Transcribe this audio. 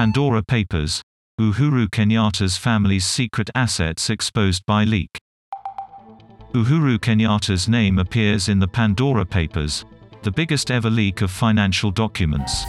Pandora Papers Uhuru Kenyatta's family's secret assets exposed by leak. Uhuru Kenyatta's name appears in the Pandora Papers, the biggest ever leak of financial documents.